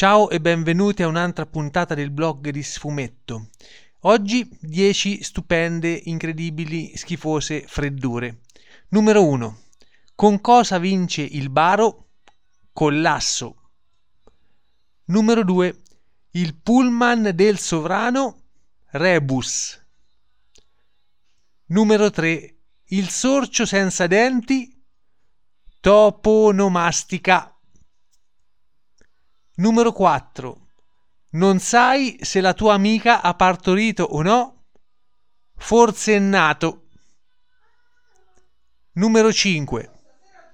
Ciao e benvenuti a un'altra puntata del blog di Sfumetto. Oggi 10 stupende, incredibili, schifose freddure. Numero 1. Con cosa vince il baro? Collasso. Numero 2. Il pullman del sovrano? Rebus. Numero 3. Il sorcio senza denti? Toponomastica. Numero 4. Non sai se la tua amica ha partorito o no? Forse è nato. Numero 5.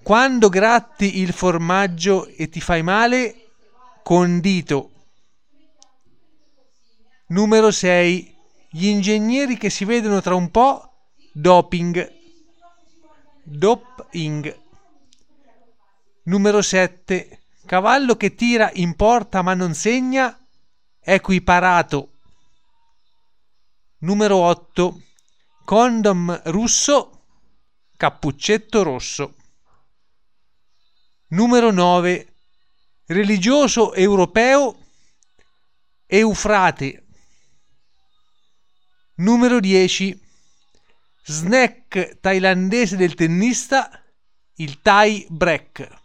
Quando gratti il formaggio e ti fai male, condito. Numero 6. Gli ingegneri che si vedono tra un po', doping. Doping. Numero 7. Cavallo che tira in porta ma non segna, equiparato. Numero 8. Condom russo, cappuccetto rosso. Numero 9. Religioso europeo, Eufrate. Numero 10. Snack thailandese del tennista, il Thai Break.